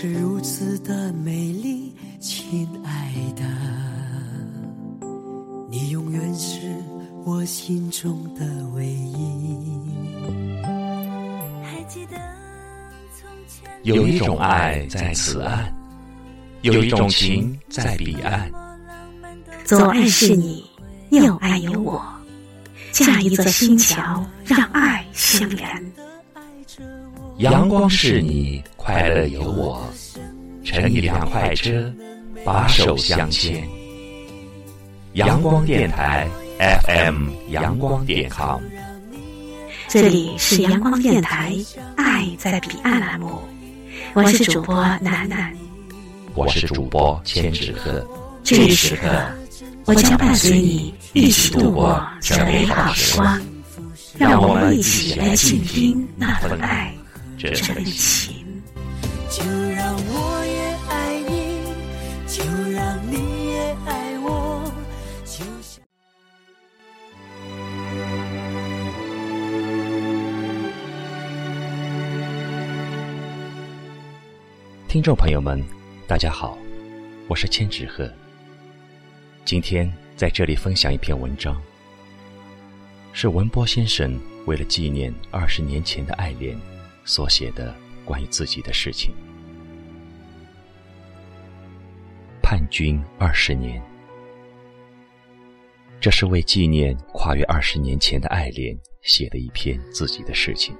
是如此的美丽，亲爱的，你永远是我心中的唯一。还记得从前有一种爱在此岸，有一种情在彼岸。左岸是你，右岸有我，架一座新桥，让爱相连。阳光是你，快乐有我，乘一辆快车，把手相牵。阳光电台 FM 阳光点 com，这里是阳光电台《爱在彼岸》栏目，我是主播楠楠。我是主播千纸鹤。这一时刻，我将伴随你一起度过这美好时光。让我们一起来倾听那份爱，这份情。就让我也爱你，就让你也爱我，就像。听众朋友们，大家好，我是千纸鹤。今天在这里分享一篇文章，是文波先生为了纪念二十年前的爱恋所写的关于自己的事情。叛军二十年，这是为纪念跨越二十年前的爱恋写的一篇自己的事情。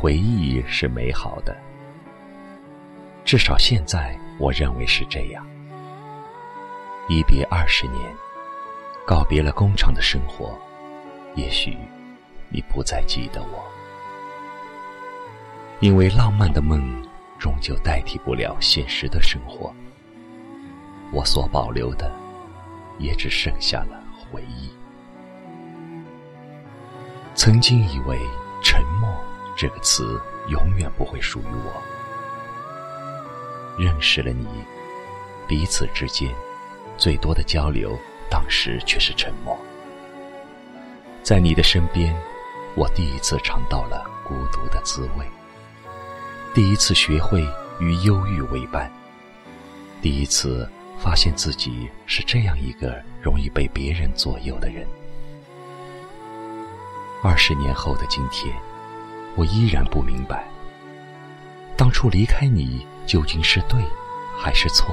回忆是美好的，至少现在我认为是这样。一别二十年，告别了工厂的生活，也许你不再记得我，因为浪漫的梦终究代替不了现实的生活。我所保留的，也只剩下了回忆。曾经以为沉。这个词永远不会属于我。认识了你，彼此之间最多的交流，当时却是沉默。在你的身边，我第一次尝到了孤独的滋味，第一次学会与忧郁为伴，第一次发现自己是这样一个容易被别人左右的人。二十年后的今天。我依然不明白，当初离开你究竟是对还是错？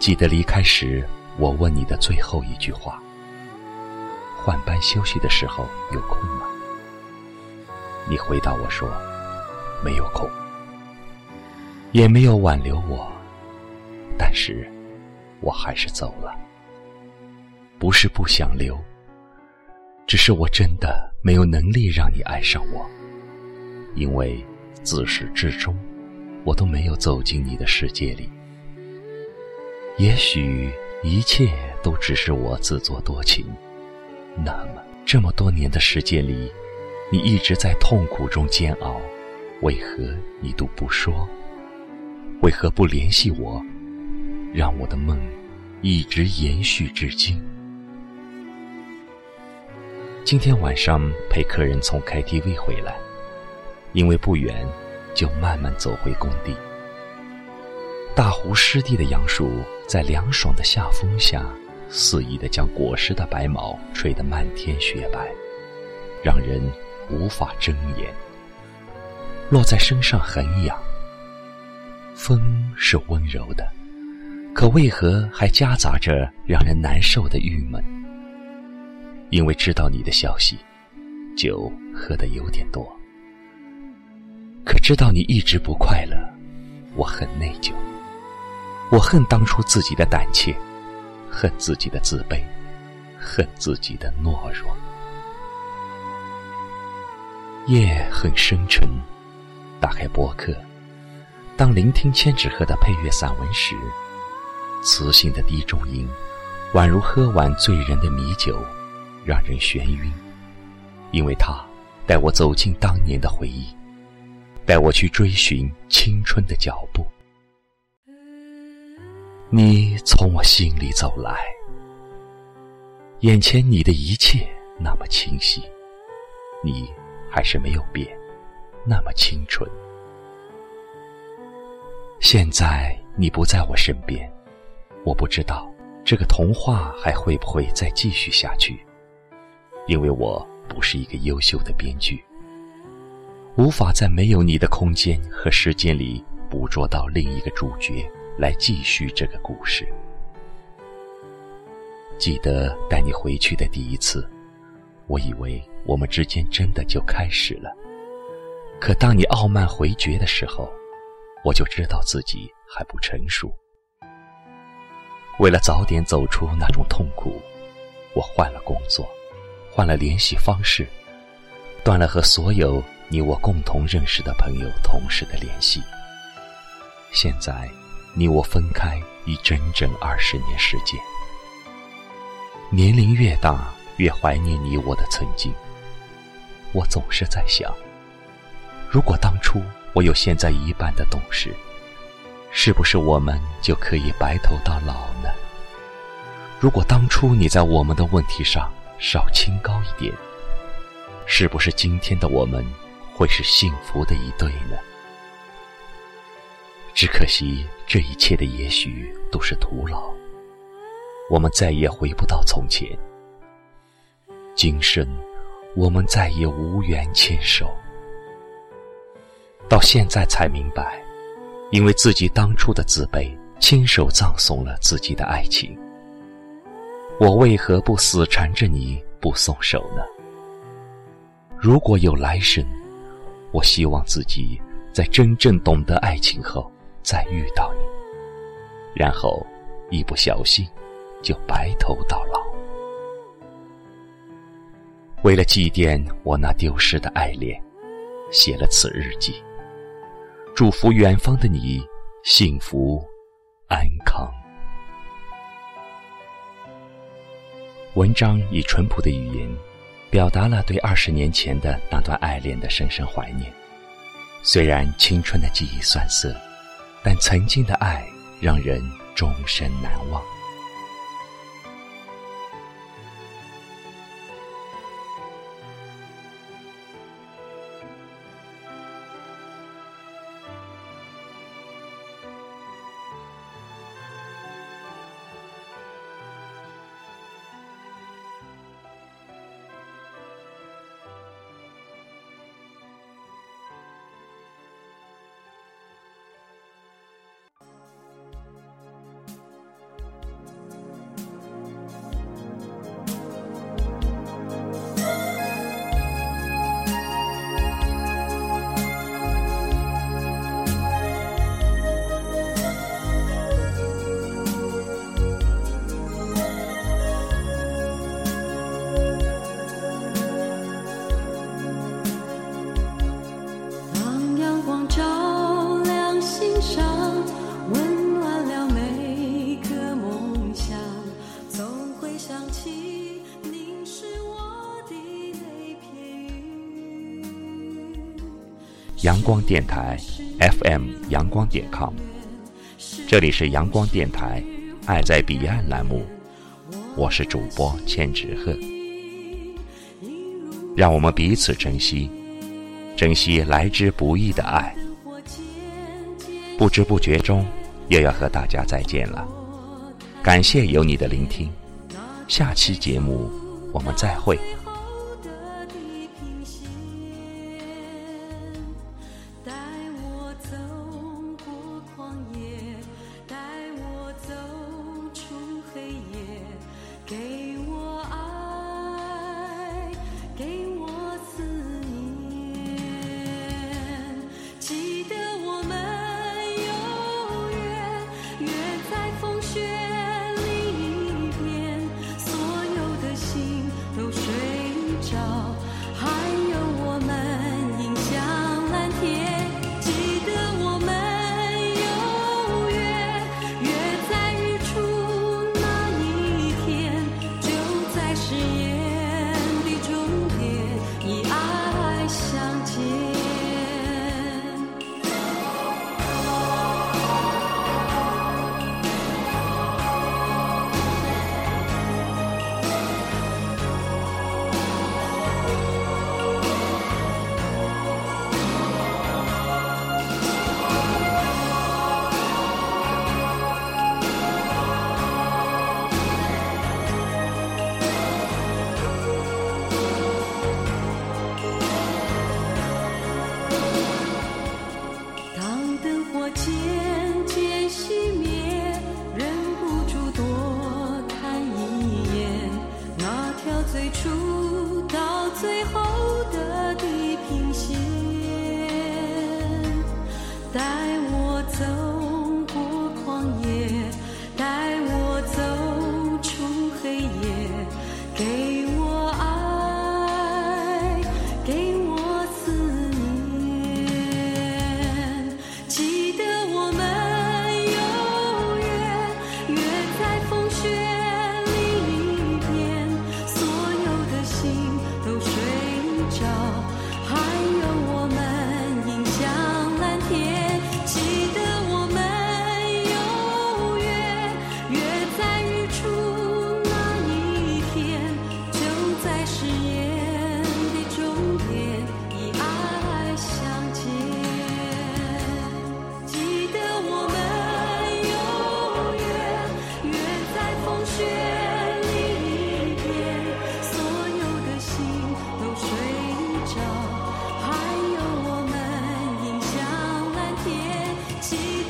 记得离开时，我问你的最后一句话：“换班休息的时候有空吗？”你回答我说：“没有空。”也没有挽留我，但是我还是走了。不是不想留，只是我真的。没有能力让你爱上我，因为自始至终，我都没有走进你的世界里。也许一切都只是我自作多情。那么，这么多年的时间里，你一直在痛苦中煎熬，为何你都不说？为何不联系我，让我的梦一直延续至今？今天晚上陪客人从 KTV 回来，因为不远，就慢慢走回工地。大湖湿地的杨树在凉爽的夏风下，肆意的将果实的白毛吹得漫天雪白，让人无法睁眼。落在身上很痒。风是温柔的，可为何还夹杂着让人难受的郁闷？因为知道你的消息，酒喝的有点多。可知道你一直不快乐，我很内疚。我恨当初自己的胆怯，恨自己的自卑，恨自己的懦弱。夜很深沉，打开博客，当聆听千纸鹤的配乐散文时，磁性的低重音，宛如喝完醉人的米酒，让人眩晕。因为它带我走进当年的回忆，带我去追寻青春的脚步。你从我心里走来，眼前你的一切那么清晰，你。还是没有变，那么清纯。现在你不在我身边，我不知道这个童话还会不会再继续下去，因为我不是一个优秀的编剧，无法在没有你的空间和时间里捕捉到另一个主角来继续这个故事。记得带你回去的第一次。我以为我们之间真的就开始了，可当你傲慢回绝的时候，我就知道自己还不成熟。为了早点走出那种痛苦，我换了工作，换了联系方式，断了和所有你我共同认识的朋友、同事的联系。现在，你我分开已整整二十年时间，年龄越大。越怀念你我的曾经，我总是在想，如果当初我有现在一半的懂事，是不是我们就可以白头到老呢？如果当初你在我们的问题上少清高一点，是不是今天的我们会是幸福的一对呢？只可惜这一切的也许都是徒劳，我们再也回不到从前。今生，我们再也无缘牵手。到现在才明白，因为自己当初的自卑，亲手葬送了自己的爱情。我为何不死缠着你不松手呢？如果有来生，我希望自己在真正懂得爱情后再遇到你，然后一不小心就白头到老。为了祭奠我那丢失的爱恋，写了此日记。祝福远方的你幸福安康。文章以淳朴的语言，表达了对二十年前的那段爱恋的深深怀念。虽然青春的记忆酸涩，但曾经的爱让人终身难忘。阳光电台，FM 阳光点 com，这里是阳光电台《爱在彼岸》栏目，我是主播千纸鹤，让我们彼此珍惜，珍惜来之不易的爱。不知不觉中，又要和大家再见了，感谢有你的聆听，下期节目我们再会。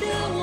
still